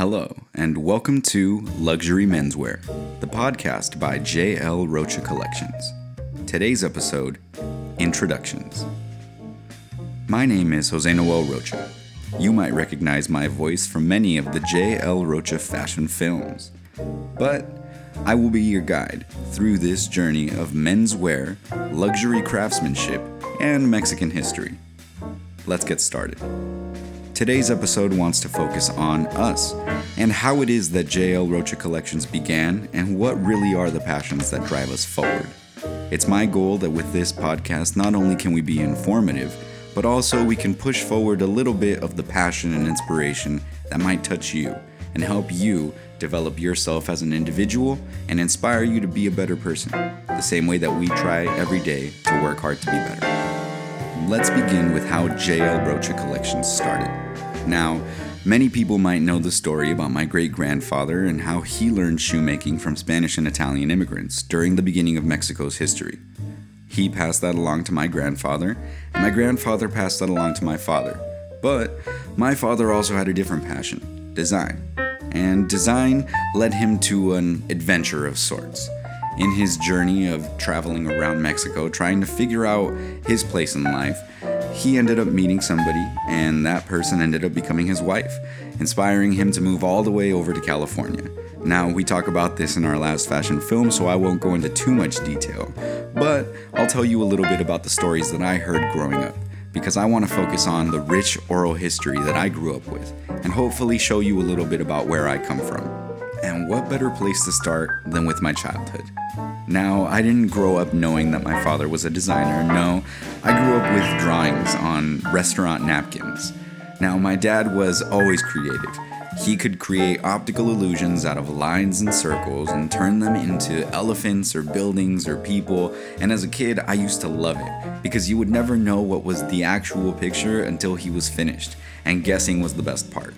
Hello, and welcome to Luxury Menswear, the podcast by J.L. Rocha Collections. Today's episode Introductions. My name is Jose Noel Rocha. You might recognize my voice from many of the J.L. Rocha fashion films. But I will be your guide through this journey of menswear, luxury craftsmanship, and Mexican history. Let's get started. Today's episode wants to focus on us and how it is that JL Rocha Collections began and what really are the passions that drive us forward. It's my goal that with this podcast, not only can we be informative, but also we can push forward a little bit of the passion and inspiration that might touch you and help you develop yourself as an individual and inspire you to be a better person, the same way that we try every day to work hard to be better. Let's begin with how JL Rocha Collections started. Now, many people might know the story about my great grandfather and how he learned shoemaking from Spanish and Italian immigrants during the beginning of Mexico's history. He passed that along to my grandfather, and my grandfather passed that along to my father. But my father also had a different passion design. And design led him to an adventure of sorts in his journey of traveling around Mexico, trying to figure out his place in life, he ended up meeting somebody, and that person ended up becoming his wife, inspiring him to move all the way over to California. Now, we talk about this in our last fashion film, so I won't go into too much detail, but I'll tell you a little bit about the stories that I heard growing up, because I want to focus on the rich oral history that I grew up with, and hopefully show you a little bit about where I come from. And what better place to start than with my childhood? Now, I didn't grow up knowing that my father was a designer. No, I grew up with drawings on restaurant napkins. Now, my dad was always creative. He could create optical illusions out of lines and circles and turn them into elephants or buildings or people. And as a kid, I used to love it because you would never know what was the actual picture until he was finished, and guessing was the best part.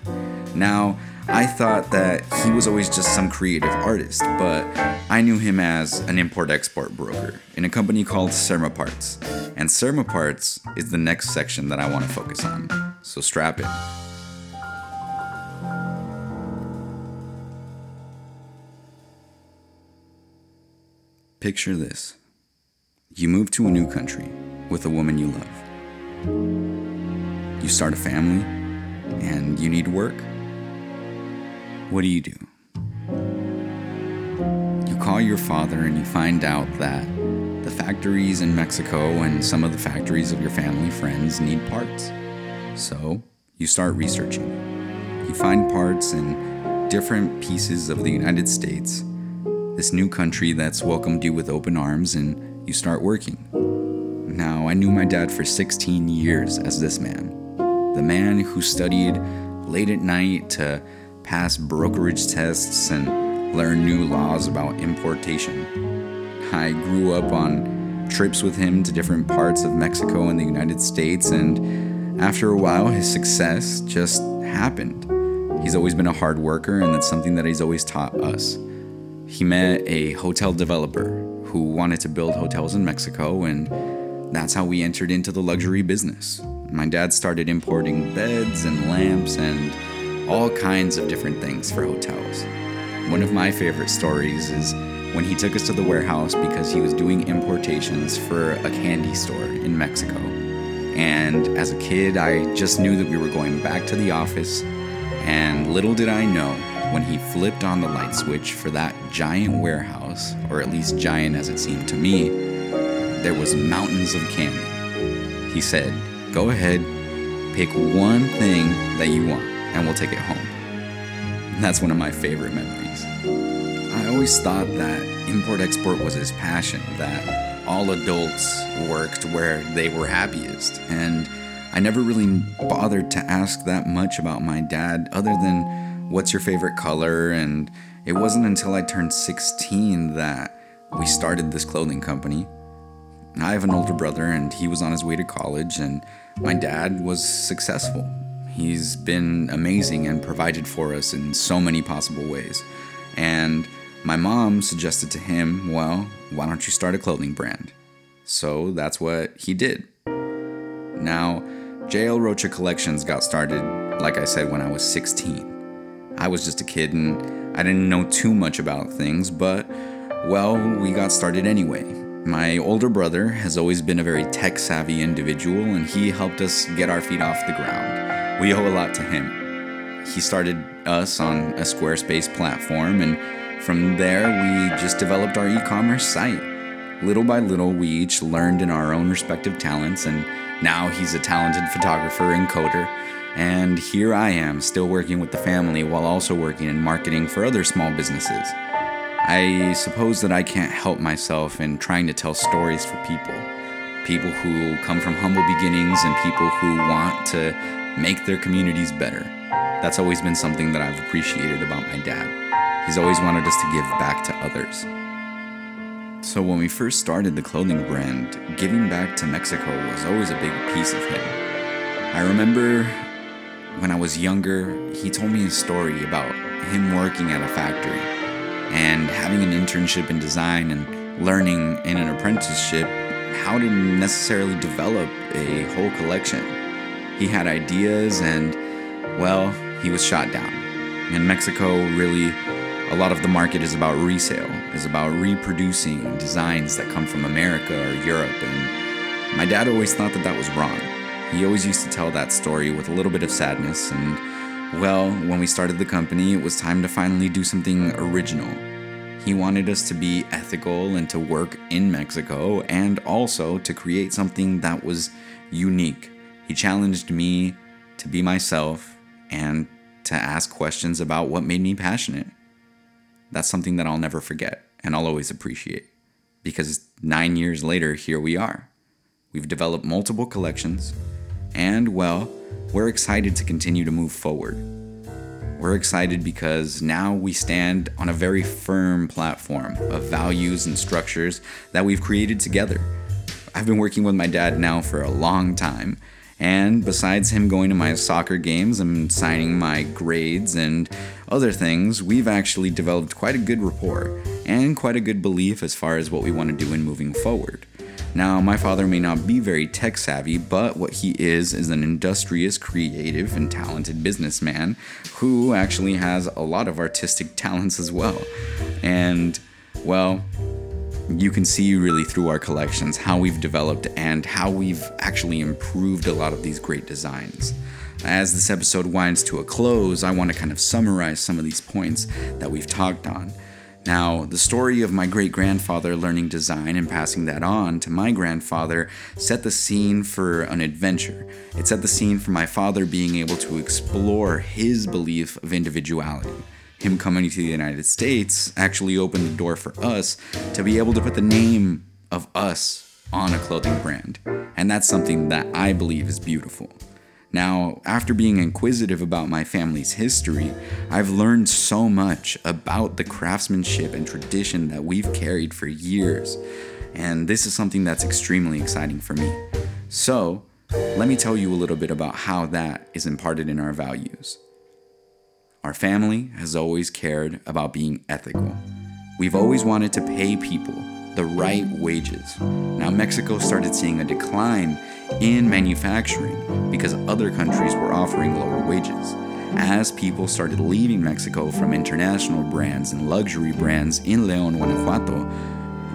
Now, I thought that he was always just some creative artist, but I knew him as an import export broker in a company called Serma Parts. And Serma Parts is the next section that I want to focus on. So strap in. Picture this you move to a new country with a woman you love. You start a family and you need work what do you do? You call your father and you find out that the factories in Mexico and some of the factories of your family friends need parts. So you start researching. You find parts in different pieces of the United States, this new country that's welcomed you with open arms, and you start working. Now, I knew my dad for 16 years as this man. The man who studied late at night to pass brokerage tests, and learn new laws about importation. I grew up on trips with him to different parts of Mexico and the United States, and after a while, his success just happened. He's always been a hard worker, and that's something that he's always taught us. He met a hotel developer who wanted to build hotels in Mexico, and that's how we entered into the luxury business. My dad started importing beds and lamps and all kinds of different things for hotels. One of my favorite stories is when he took us to the warehouse because he was doing importations for a candy store in Mexico. And as a kid, I just knew that we were going back to the office, and little did I know when he flipped on the light switch for that giant warehouse, or at least giant as it seemed to me, there was mountains of candy. He said, "Go ahead, pick one thing that you want." and we'll take it home. that's one of my favorite memories. I always thought that import export was his passion, that all adults worked where they were happiest. And I never really bothered to ask that much about my dad, other than what's your favorite color? And it wasn't until I turned 16 that we started this clothing company. I have an older brother, and he was on his way to college, and my dad was successful. He's been amazing and provided for us in so many possible ways. And my mom suggested to him, well, why don't you start a clothing brand? So that's what he did. Now, JL Rocha Collections got started, like I said, when I was 16. I was just a kid and I didn't know too much about things, but well, we got started anyway. My older brother has always been a very tech savvy individual and he helped us get our feet off the ground. We owe a lot to him. He started us on a Squarespace platform and from there we just developed our e commerce site. Little by little, we each learned in our own respective talents, and now he's a talented photographer and coder. And here I am, still working with the family while also working in marketing for other small businesses. I suppose that I can't help myself in trying to tell stories for people. People who come from humble beginnings and people who want to make their communities better. That's always been something that I've appreciated about my dad. He's always wanted us to give back to others. So, when we first started the clothing brand, giving back to Mexico was always a big piece of him. I remember when I was younger, he told me a story about him working at a factory and having an internship in design and learning in an apprenticeship how to necessarily develop a whole collection. He had ideas and, well, he was shot down. In Mexico, really, a lot of the market is about resale, is about reproducing designs that come from America or Europe. And my dad always thought that that was wrong. He always used to tell that story with a little bit of sadness. And well, when we started the company, it was time to finally do something original. He wanted us to be ethical and to work in Mexico and also to create something that was unique. He challenged me to be myself and to ask questions about what made me passionate that's something that I'll never forget and I'll always appreciate. Because nine years later, here we are. We've developed multiple collections, and well, we're excited to continue to move forward. We're excited because now we stand on a very firm platform of values and structures that we've created together. I've been working with my dad now for a long time, and besides him going to my soccer games and signing my grades and other things, we've actually developed quite a good rapport and quite a good belief as far as what we want to do in moving forward. Now, my father may not be very tech savvy, but what he is is an industrious, creative, and talented businessman who actually has a lot of artistic talents as well. And, well, you can see really through our collections how we've developed and how we've actually improved a lot of these great designs. As this episode winds to a close, I want to kind of summarize some of these points that we've talked on. Now, the story of my great grandfather learning design and passing that on to my grandfather set the scene for an adventure. It set the scene for my father being able to explore his belief of individuality him coming to the United States actually opened the door for us to be able to put the name of us on a clothing brand. And that's something that I believe is beautiful. Now, after being inquisitive about my family's history, I've learned so much about the craftsmanship and tradition that we've carried for years. And this is something that's extremely exciting for me. So, let me tell you a little bit about how that is imparted in our values. Our family has always cared about being ethical. We've always wanted to pay people the right wages. Now, Mexico started seeing a decline in manufacturing because other countries were offering lower wages. As people started leaving Mexico from international brands and luxury brands in Leon, Guanajuato,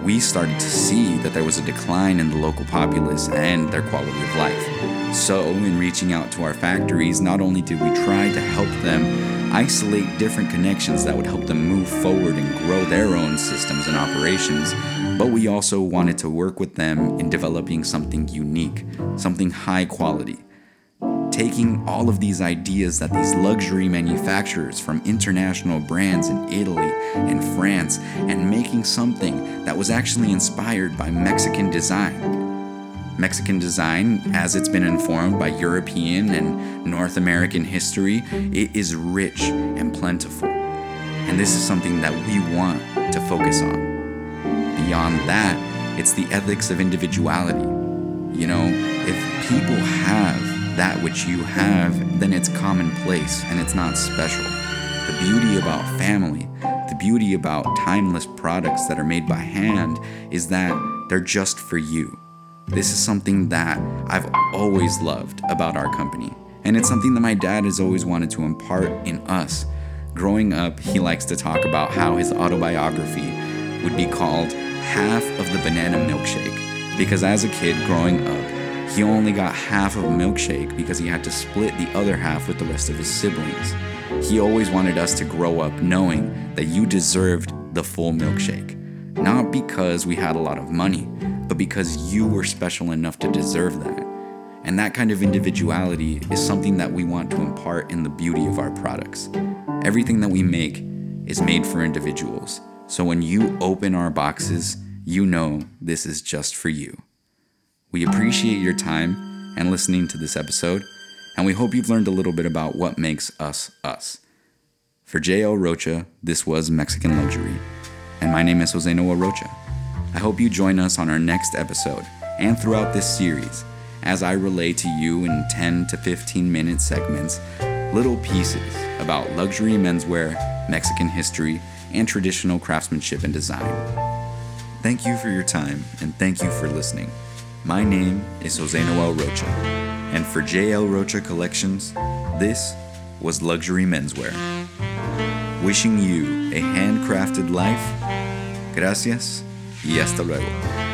we started to see that there was a decline in the local populace and their quality of life. So, in reaching out to our factories, not only did we try to help them isolate different connections that would help them move forward and grow their own systems and operations, but we also wanted to work with them in developing something unique, something high quality. Taking all of these ideas that these luxury manufacturers from international brands in Italy and France and making something that was actually inspired by Mexican design Mexican design, as it's been informed by European and North American history, it is rich and plentiful. And this is something that we want to focus on. Beyond that, it's the ethics of individuality. You know, if people have that which you have, then it's commonplace and it's not special. The beauty about family, the beauty about timeless products that are made by hand, is that they're just for you. This is something that I've always loved about our company. And it's something that my dad has always wanted to impart in us. growing up, he likes to talk about how his autobiography would be called Half of the Banana Milkshake because as a kid growing up, he only got half of a milkshake because he had to split the other half with the rest of his siblings. He always wanted us to grow up knowing that you deserved the full milkshake. Not because we had a lot of money, but because you were special enough to deserve that. And that kind of individuality is something that we want to impart in the beauty of our products. Everything that we make is made for individuals. So when you open our boxes, you know this is just for you. We appreciate your time and listening to this episode, and we hope you've learned a little bit about what makes us us. For JL Rocha, this was Mexican Luxury, and my name is Jose Noel Rocha. I hope you join us on our next episode and throughout this series as I relay to you in 10 to 15 minute segments little pieces about luxury menswear, Mexican history, and traditional craftsmanship and design. Thank you for your time and thank you for listening. My name is Jose Noel Rocha, and for JL Rocha Collections, this was Luxury Menswear. Wishing you a handcrafted life. Gracias y hasta luego.